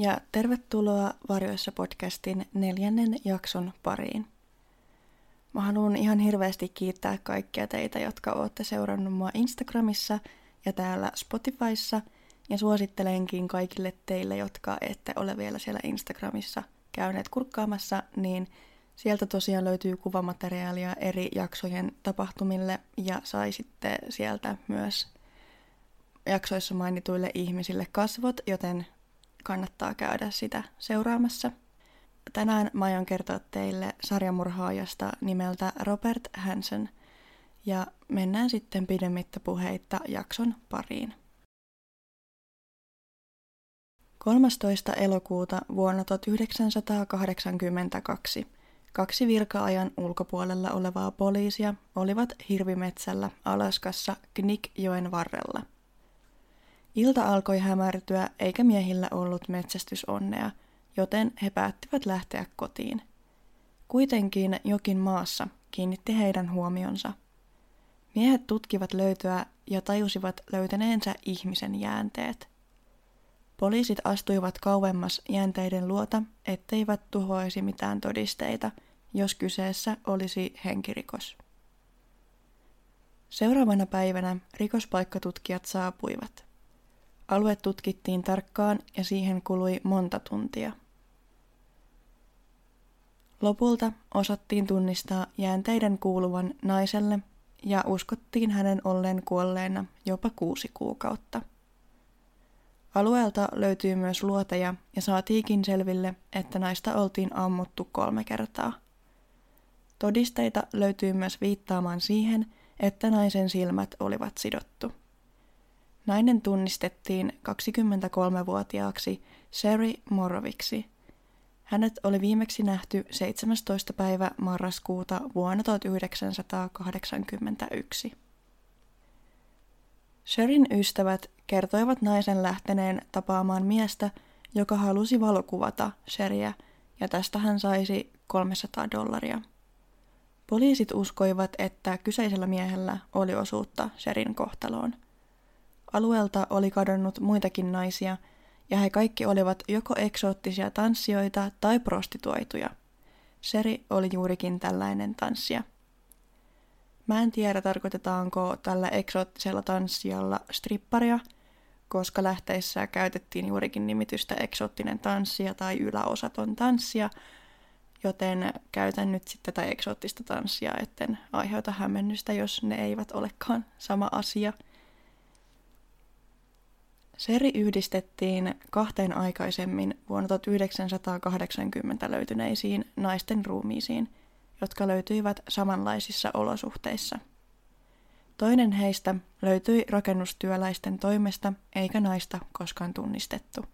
Ja tervetuloa Varjoissa podcastin neljännen jakson pariin. Mä haluan ihan hirveästi kiittää kaikkia teitä, jotka olette seurannut mua Instagramissa ja täällä Spotifyssa ja suosittelenkin kaikille teille, jotka ette ole vielä siellä Instagramissa käyneet kurkkaamassa, niin sieltä tosiaan löytyy kuvamateriaalia eri jaksojen tapahtumille ja saisitte sieltä myös jaksoissa mainituille ihmisille kasvot, joten kannattaa käydä sitä seuraamassa. Tänään mä aion kertoa teille sarjamurhaajasta nimeltä Robert Hansen ja mennään sitten pidemmittä puheitta jakson pariin. 13. elokuuta vuonna 1982 kaksi virka-ajan ulkopuolella olevaa poliisia olivat hirvimetsällä Alaskassa Knik-joen varrella – Ilta alkoi hämärtyä eikä miehillä ollut metsästysonnea, joten he päättivät lähteä kotiin. Kuitenkin jokin maassa kiinnitti heidän huomionsa. Miehet tutkivat löytöä ja tajusivat löytäneensä ihmisen jäänteet. Poliisit astuivat kauemmas jänteiden luota, etteivät tuhoaisi mitään todisteita, jos kyseessä olisi henkirikos. Seuraavana päivänä rikospaikkatutkijat saapuivat – Alue tutkittiin tarkkaan ja siihen kului monta tuntia. Lopulta osattiin tunnistaa jäänteiden kuuluvan naiselle ja uskottiin hänen olleen kuolleena jopa kuusi kuukautta. Alueelta löytyy myös luoteja ja saatiinkin selville, että naista oltiin ammuttu kolme kertaa. Todisteita löytyy myös viittaamaan siihen, että naisen silmät olivat sidottu. Nainen tunnistettiin 23-vuotiaaksi Sherry Moroviksi. Hänet oli viimeksi nähty 17. päivä marraskuuta vuonna 1981. Sherin ystävät kertoivat naisen lähteneen tapaamaan miestä, joka halusi valokuvata Sheriä, ja tästä hän saisi 300 dollaria. Poliisit uskoivat, että kyseisellä miehellä oli osuutta Sherin kohtaloon – Alueelta oli kadonnut muitakin naisia, ja he kaikki olivat joko eksoottisia tanssijoita tai prostituoituja. Seri oli juurikin tällainen tanssija. Mä en tiedä, tarkoitetaanko tällä eksoottisella tanssijalla stripparia, koska lähteissä käytettiin juurikin nimitystä eksoottinen tanssija tai yläosaton tanssija, joten käytän nyt sitten tätä eksoottista tanssia, etten aiheuta hämmennystä, jos ne eivät olekaan sama asia – Seri yhdistettiin kahteen aikaisemmin vuonna 1980 löytyneisiin naisten ruumiisiin, jotka löytyivät samanlaisissa olosuhteissa. Toinen heistä löytyi rakennustyöläisten toimesta eikä naista koskaan tunnistettu.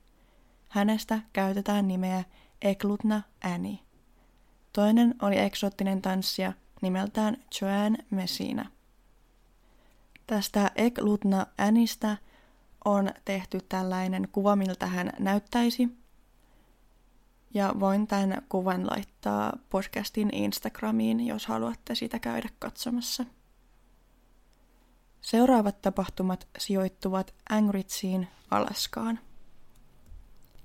Hänestä käytetään nimeä Eklutna Annie. Toinen oli eksoottinen tanssija nimeltään Joanne Messina. Tästä Eklutna Anista on tehty tällainen kuva, miltä hän näyttäisi. Ja voin tämän kuvan laittaa podcastin Instagramiin, jos haluatte sitä käydä katsomassa. Seuraavat tapahtumat sijoittuvat Anchorageen, Alaskaan.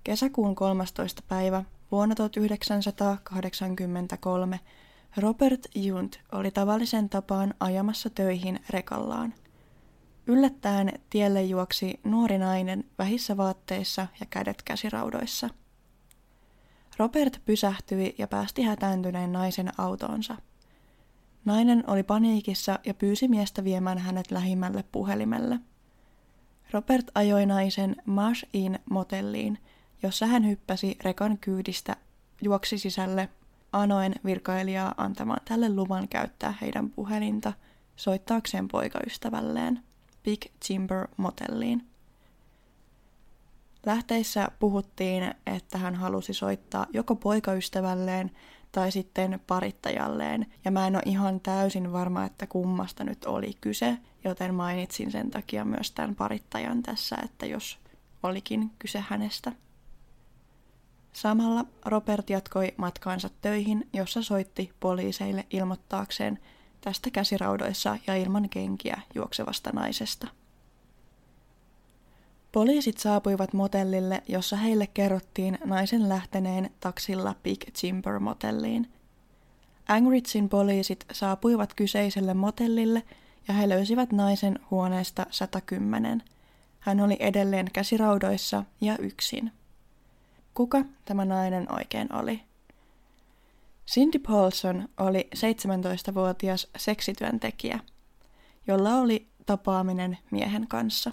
Kesäkuun 13. päivä vuonna 1983 Robert Junt oli tavallisen tapaan ajamassa töihin rekallaan. Yllättäen tielle juoksi nuori nainen vähissä vaatteissa ja kädet käsiraudoissa. Robert pysähtyi ja päästi hätääntyneen naisen autoonsa. Nainen oli paniikissa ja pyysi miestä viemään hänet lähimmälle puhelimelle. Robert ajoi naisen Marsh Inn motelliin, jossa hän hyppäsi rekan kyydistä, juoksi sisälle, anoen virkailijaa antamaan tälle luvan käyttää heidän puhelinta soittaakseen poikaystävälleen. Big Timber motelliin. Lähteissä puhuttiin, että hän halusi soittaa joko poikaystävälleen tai sitten parittajalleen, ja mä en ole ihan täysin varma, että kummasta nyt oli kyse, joten mainitsin sen takia myös tämän parittajan tässä, että jos olikin kyse hänestä. Samalla Robert jatkoi matkaansa töihin, jossa soitti poliiseille ilmoittaakseen, tästä käsiraudoissa ja ilman kenkiä juoksevasta naisesta. Poliisit saapuivat motellille, jossa heille kerrottiin naisen lähteneen taksilla Big Timber motelliin. Angritsin poliisit saapuivat kyseiselle motellille ja he löysivät naisen huoneesta 110. Hän oli edelleen käsiraudoissa ja yksin. Kuka tämä nainen oikein oli? Cindy Paulson oli 17-vuotias seksityöntekijä, jolla oli tapaaminen miehen kanssa.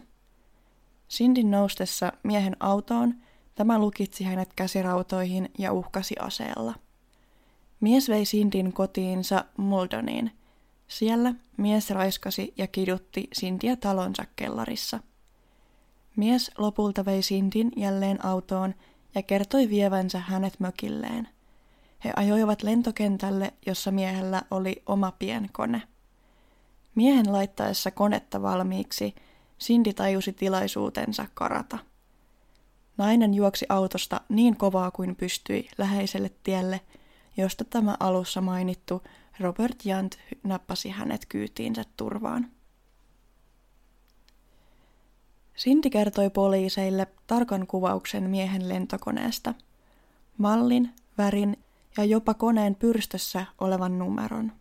Cindin noustessa miehen autoon tämä lukitsi hänet käsirautoihin ja uhkasi aseella. Mies vei Cindin kotiinsa Muldoniin. Siellä mies raiskasi ja kidutti Cindyä talonsa kellarissa. Mies lopulta vei Cindin jälleen autoon ja kertoi vievänsä hänet mökilleen. He ajoivat lentokentälle, jossa miehellä oli oma pienkone. Miehen laittaessa konetta valmiiksi, Cindy tajusi tilaisuutensa karata. Nainen juoksi autosta niin kovaa kuin pystyi läheiselle tielle, josta tämä alussa mainittu Robert Jant nappasi hänet kyytiinsä turvaan. Cindy kertoi poliiseille tarkan kuvauksen miehen lentokoneesta, mallin, värin ja jopa koneen pyrstössä olevan numeron.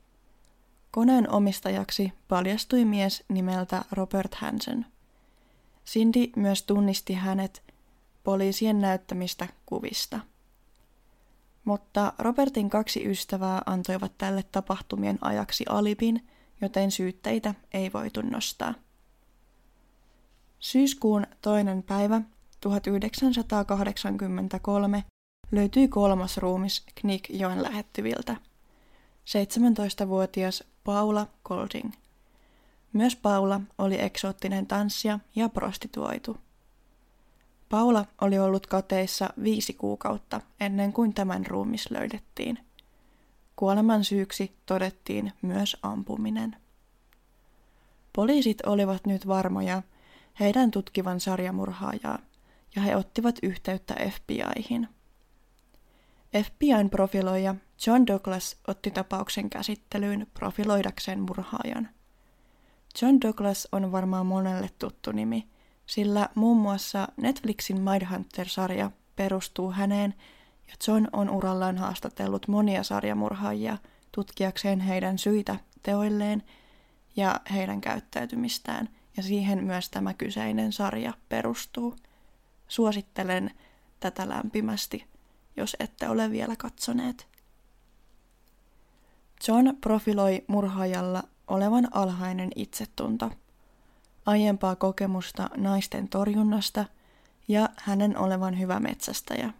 Koneen omistajaksi paljastui mies nimeltä Robert Hansen. Cindy myös tunnisti hänet poliisien näyttämistä kuvista. Mutta Robertin kaksi ystävää antoivat tälle tapahtumien ajaksi alipin, joten syytteitä ei voitu nostaa. Syyskuun toinen päivä 1983 löytyi kolmas ruumis Knikjoen lähettyviltä. 17-vuotias Paula Golding. Myös Paula oli eksoottinen tanssija ja prostituoitu. Paula oli ollut kateissa viisi kuukautta ennen kuin tämän ruumis löydettiin. Kuoleman syyksi todettiin myös ampuminen. Poliisit olivat nyt varmoja heidän tutkivan sarjamurhaajaa, ja he ottivat yhteyttä FBIhin. FBIn profiloija John Douglas otti tapauksen käsittelyyn profiloidakseen murhaajan. John Douglas on varmaan monelle tuttu nimi, sillä muun muassa Netflixin Mindhunter-sarja perustuu häneen ja John on urallaan haastatellut monia sarjamurhaajia tutkiakseen heidän syitä teoilleen ja heidän käyttäytymistään, ja siihen myös tämä kyseinen sarja perustuu. Suosittelen tätä lämpimästi jos ette ole vielä katsoneet. John profiloi murhaajalla olevan alhainen itsetunto, aiempaa kokemusta naisten torjunnasta ja hänen olevan hyvä metsästäjä.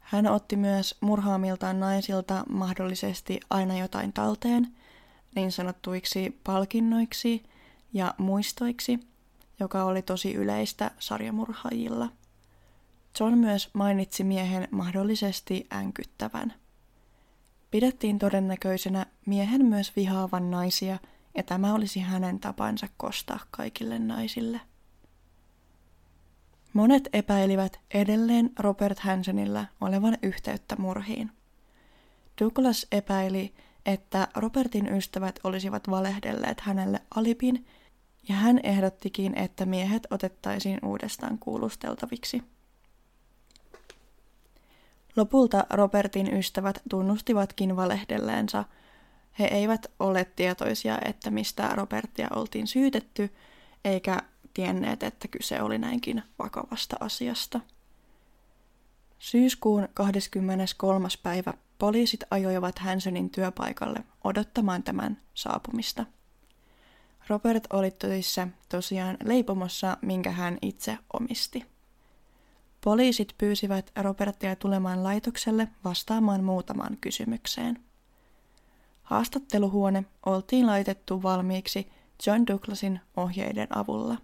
Hän otti myös murhaamiltaan naisilta mahdollisesti aina jotain talteen, niin sanottuiksi palkinnoiksi ja muistoiksi, joka oli tosi yleistä sarjamurhaajilla – John myös mainitsi miehen mahdollisesti änkyttävän. Pidettiin todennäköisenä miehen myös vihaavan naisia, ja tämä olisi hänen tapansa kostaa kaikille naisille. Monet epäilivät edelleen Robert Hansenillä olevan yhteyttä murhiin. Douglas epäili, että Robertin ystävät olisivat valehdelleet hänelle alipin, ja hän ehdottikin, että miehet otettaisiin uudestaan kuulusteltaviksi. Lopulta Robertin ystävät tunnustivatkin valehdelleensa. He eivät ole tietoisia, että mistä Robertia oltiin syytetty, eikä tienneet, että kyse oli näinkin vakavasta asiasta. Syyskuun 23. päivä poliisit ajoivat Hansonin työpaikalle odottamaan tämän saapumista. Robert oli töissä tosiaan leipomossa, minkä hän itse omisti. Poliisit pyysivät Robertia tulemaan laitokselle vastaamaan muutamaan kysymykseen. Haastatteluhuone oltiin laitettu valmiiksi John Douglasin ohjeiden avulla.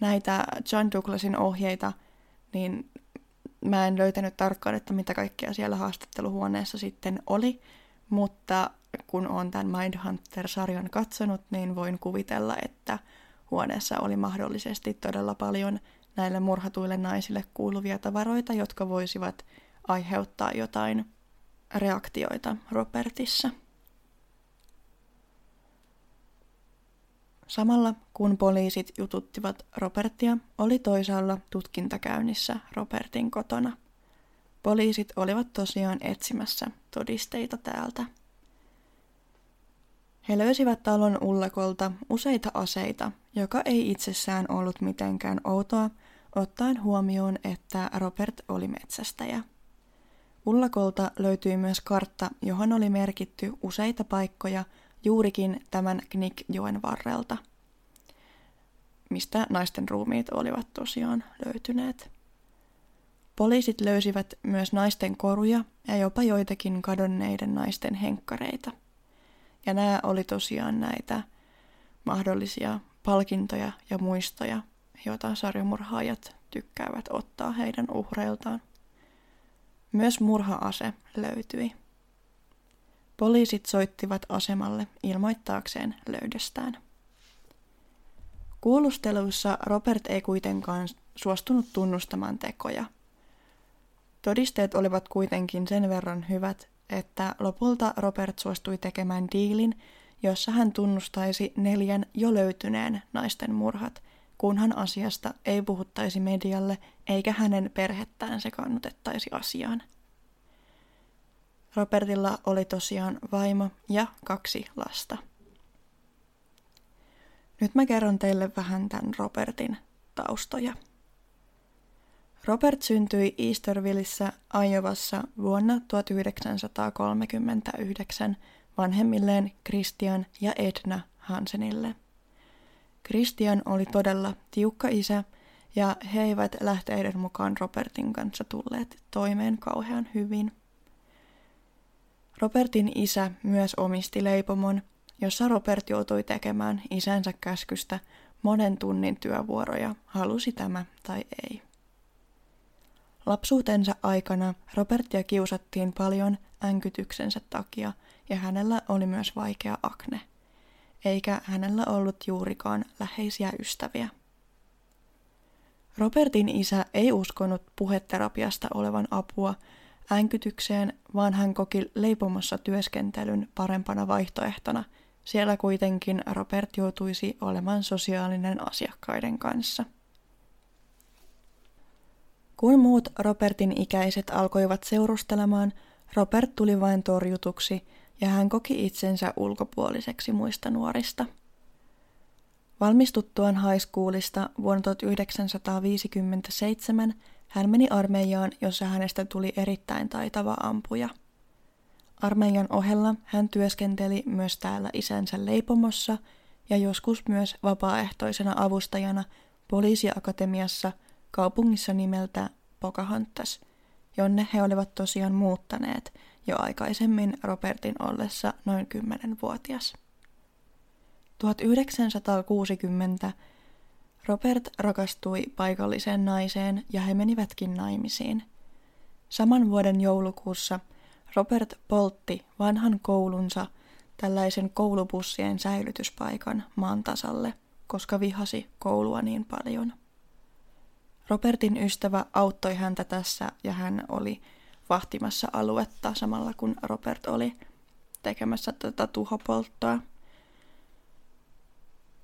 Näitä John Douglasin ohjeita, niin mä en löytänyt tarkkaan, että mitä kaikkea siellä haastatteluhuoneessa sitten oli, mutta kun on tämän Mindhunter-sarjan katsonut, niin voin kuvitella, että huoneessa oli mahdollisesti todella paljon näille murhatuille naisille kuuluvia tavaroita, jotka voisivat aiheuttaa jotain reaktioita Robertissa. Samalla kun poliisit jututtivat Robertia, oli toisaalla tutkintakäynnissä Robertin kotona. Poliisit olivat tosiaan etsimässä todisteita täältä. He löysivät talon ullakolta useita aseita, joka ei itsessään ollut mitenkään outoa, ottaen huomioon, että Robert oli metsästäjä. Ullakolta löytyi myös kartta, johon oli merkitty useita paikkoja juurikin tämän Knikjoen varrelta, mistä naisten ruumiit olivat tosiaan löytyneet. Poliisit löysivät myös naisten koruja ja jopa joitakin kadonneiden naisten henkkareita. Ja nämä oli tosiaan näitä mahdollisia palkintoja ja muistoja, joita sarjamurhaajat tykkäävät ottaa heidän uhreiltaan. Myös murhaase löytyi. Poliisit soittivat asemalle ilmoittaakseen löydöstään. Kuulusteluissa Robert ei kuitenkaan suostunut tunnustamaan tekoja. Todisteet olivat kuitenkin sen verran hyvät, että lopulta Robert suostui tekemään diilin, jossa hän tunnustaisi neljän jo löytyneen naisten murhat, kunhan asiasta ei puhuttaisi medialle eikä hänen perhettään sekaannutettaisi asiaan. Robertilla oli tosiaan vaimo ja kaksi lasta. Nyt mä kerron teille vähän tämän Robertin taustoja. Robert syntyi Eastervillissä Iowassa vuonna 1939 vanhemmilleen Christian ja Edna Hansenille. Christian oli todella tiukka isä ja he eivät lähteiden mukaan Robertin kanssa tulleet toimeen kauhean hyvin. Robertin isä myös omisti leipomon, jossa Robert joutui tekemään isänsä käskystä monen tunnin työvuoroja, halusi tämä tai ei. Lapsuutensa aikana Robertia kiusattiin paljon änkytyksensä takia ja hänellä oli myös vaikea akne, eikä hänellä ollut juurikaan läheisiä ystäviä. Robertin isä ei uskonut puheterapiasta olevan apua änkytykseen, vaan hän koki leipomossa työskentelyn parempana vaihtoehtona. Siellä kuitenkin Robert joutuisi olemaan sosiaalinen asiakkaiden kanssa. Kun muut Robertin ikäiset alkoivat seurustelemaan, Robert tuli vain torjutuksi ja hän koki itsensä ulkopuoliseksi muista nuorista. Valmistuttuaan high schoolista vuonna 1957 hän meni armeijaan, jossa hänestä tuli erittäin taitava ampuja. Armeijan ohella hän työskenteli myös täällä isänsä leipomossa ja joskus myös vapaaehtoisena avustajana poliisiakatemiassa kaupungissa nimeltä Pocahontas, jonne he olivat tosiaan muuttaneet jo aikaisemmin Robertin ollessa noin 10-vuotias. 1960 Robert rakastui paikalliseen naiseen ja he menivätkin naimisiin. Saman vuoden joulukuussa Robert poltti vanhan koulunsa tällaisen koulubussien säilytyspaikan maan tasalle, koska vihasi koulua niin paljon. Robertin ystävä auttoi häntä tässä ja hän oli vahtimassa aluetta samalla kun Robert oli tekemässä tätä tuhopolttoa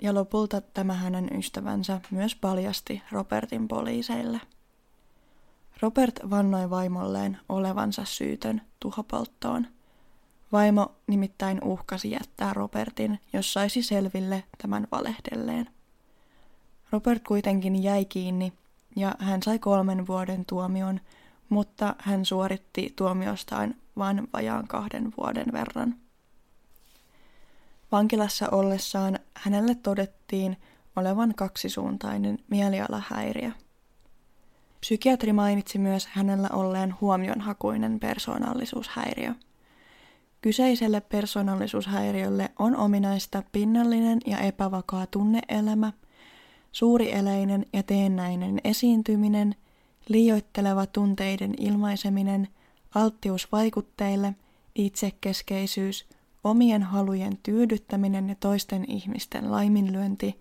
ja lopulta tämä hänen ystävänsä myös paljasti Robertin poliiseille. Robert vannoi vaimolleen olevansa syytön tuhopolttoon. Vaimo nimittäin uhkasi jättää Robertin, jos saisi selville tämän valehdelleen. Robert kuitenkin jäi kiinni ja hän sai kolmen vuoden tuomion, mutta hän suoritti tuomiostaan vain vajaan kahden vuoden verran. Vankilassa ollessaan hänelle todettiin olevan kaksisuuntainen mielialahäiriö. Psykiatri mainitsi myös hänellä olleen huomionhakuinen persoonallisuushäiriö. Kyseiselle persoonallisuushäiriölle on ominaista pinnallinen ja epävakaa tunneelämä, suurieleinen ja teennäinen esiintyminen, liioitteleva tunteiden ilmaiseminen, alttius vaikutteille, itsekeskeisyys – omien halujen tyydyttäminen ja toisten ihmisten laiminlyönti,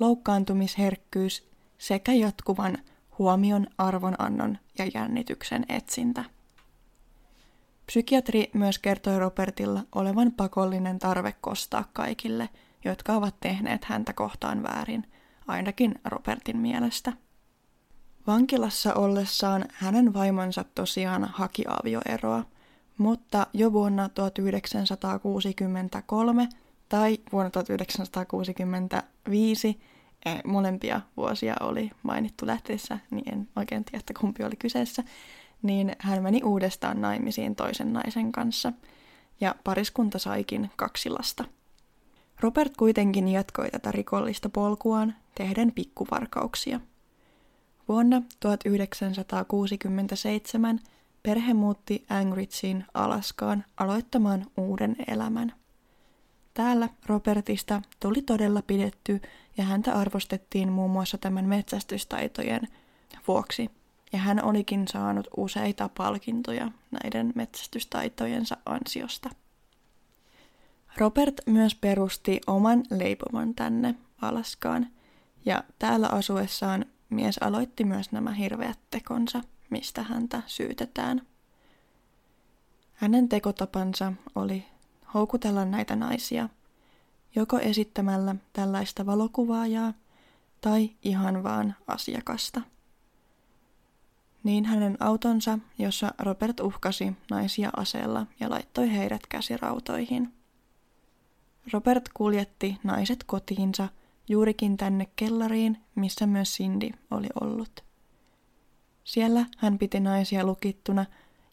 loukkaantumisherkkyys sekä jatkuvan huomion, arvonannon ja jännityksen etsintä. Psykiatri myös kertoi Robertilla olevan pakollinen tarve kostaa kaikille jotka ovat tehneet häntä kohtaan väärin, ainakin Robertin mielestä. Vankilassa ollessaan hänen vaimonsa tosiaan haki avioeroa, mutta jo vuonna 1963 tai vuonna 1965 eh, molempia vuosia oli mainittu lähteessä, niin en oikein tiedä, että kumpi oli kyseessä, niin hän meni uudestaan naimisiin toisen naisen kanssa, ja pariskunta saikin kaksi lasta. Robert kuitenkin jatkoi tätä rikollista polkuaan tehden pikkuvarkauksia. Vuonna 1967 perhe muutti Anchorageen Alaskaan aloittamaan uuden elämän. Täällä Robertista tuli todella pidetty ja häntä arvostettiin muun muassa tämän metsästystaitojen vuoksi. Ja hän olikin saanut useita palkintoja näiden metsästystaitojensa ansiosta. Robert myös perusti oman leipomon tänne Alaskaan, ja täällä asuessaan mies aloitti myös nämä hirveät tekonsa, mistä häntä syytetään. Hänen tekotapansa oli houkutella näitä naisia, joko esittämällä tällaista valokuvaajaa tai ihan vaan asiakasta. Niin hänen autonsa, jossa Robert uhkasi naisia aseella ja laittoi heidät käsirautoihin. Robert kuljetti naiset kotiinsa juurikin tänne kellariin, missä myös Cindy oli ollut. Siellä hän piti naisia lukittuna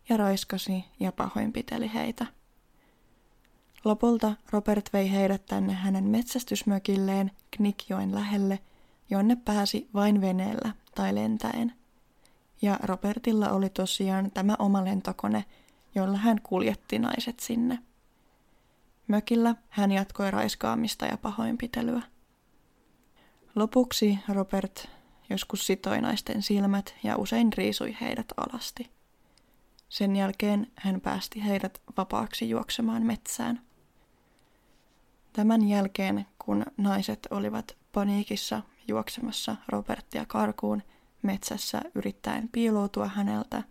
ja raiskasi ja pahoinpiteli heitä. Lopulta Robert vei heidät tänne hänen metsästysmökilleen Knikjoen lähelle, jonne pääsi vain veneellä tai lentäen. Ja Robertilla oli tosiaan tämä oma lentokone, jolla hän kuljetti naiset sinne. Mökillä hän jatkoi raiskaamista ja pahoinpitelyä. Lopuksi Robert joskus sitoi naisten silmät ja usein riisui heidät alasti. Sen jälkeen hän päästi heidät vapaaksi juoksemaan metsään. Tämän jälkeen, kun naiset olivat paniikissa juoksemassa Robertia karkuun metsässä yrittäen piiloutua häneltä,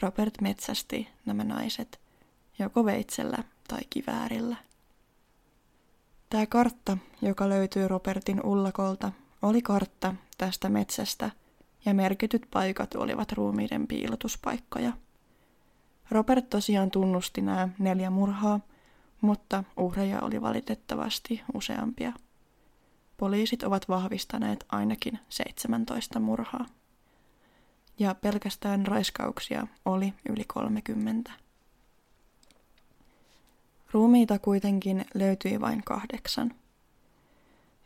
Robert metsästi nämä naiset joko veitsellä tai kiväärillä. Tämä kartta, joka löytyy Robertin ullakolta, oli kartta tästä metsästä ja merkityt paikat olivat ruumiiden piilotuspaikkoja. Robert tosiaan tunnusti nämä neljä murhaa, mutta uhreja oli valitettavasti useampia. Poliisit ovat vahvistaneet ainakin 17 murhaa. Ja pelkästään raiskauksia oli yli 30. Ruumiita kuitenkin löytyi vain kahdeksan.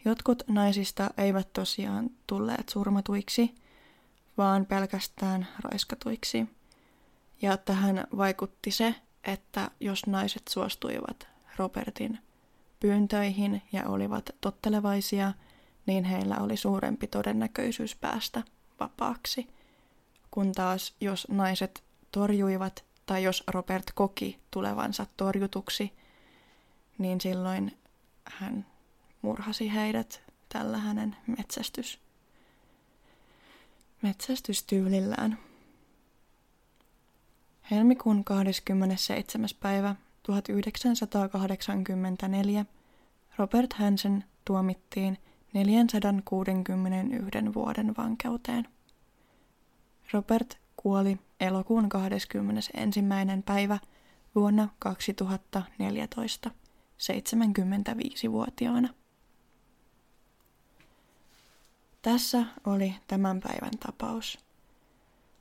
Jotkut naisista eivät tosiaan tulleet surmatuiksi, vaan pelkästään raiskatuiksi. Ja tähän vaikutti se, että jos naiset suostuivat Robertin pyyntöihin ja olivat tottelevaisia, niin heillä oli suurempi todennäköisyys päästä vapaaksi. Kun taas jos naiset torjuivat tai jos Robert koki tulevansa torjutuksi, niin silloin hän murhasi heidät tällä hänen metsästys, metsästystyylillään. Helmikuun 27. päivä 1984 Robert Hansen tuomittiin 461 vuoden vankeuteen. Robert kuoli elokuun 21. päivä vuonna 2014 75-vuotiaana. Tässä oli tämän päivän tapaus.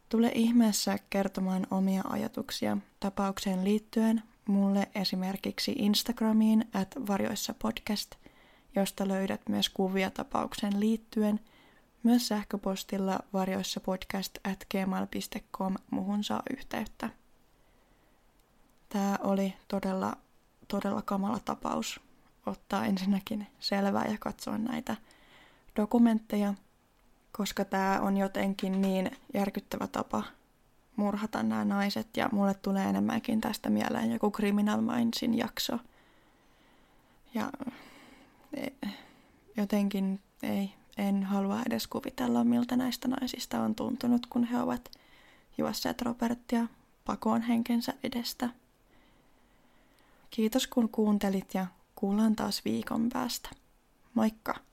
Tule ihmeessä kertomaan omia ajatuksia tapaukseen liittyen mulle esimerkiksi Instagramiin at varjoissa podcast, josta löydät myös kuvia tapaukseen liittyen, myös sähköpostilla varjoissa podcast at gmail.com muhun saa yhteyttä. Tämä oli todella, todella kamala tapaus ottaa ensinnäkin selvää ja katsoa näitä dokumentteja, koska tämä on jotenkin niin järkyttävä tapa murhata nämä naiset ja mulle tulee enemmänkin tästä mieleen joku Criminal Mindsin jakso. Ja e, jotenkin ei, en halua edes kuvitella, miltä näistä naisista on tuntunut, kun he ovat juosseet Robertia pakoon henkensä edestä. Kiitos kun kuuntelit ja kuullaan taas viikon päästä. Moikka!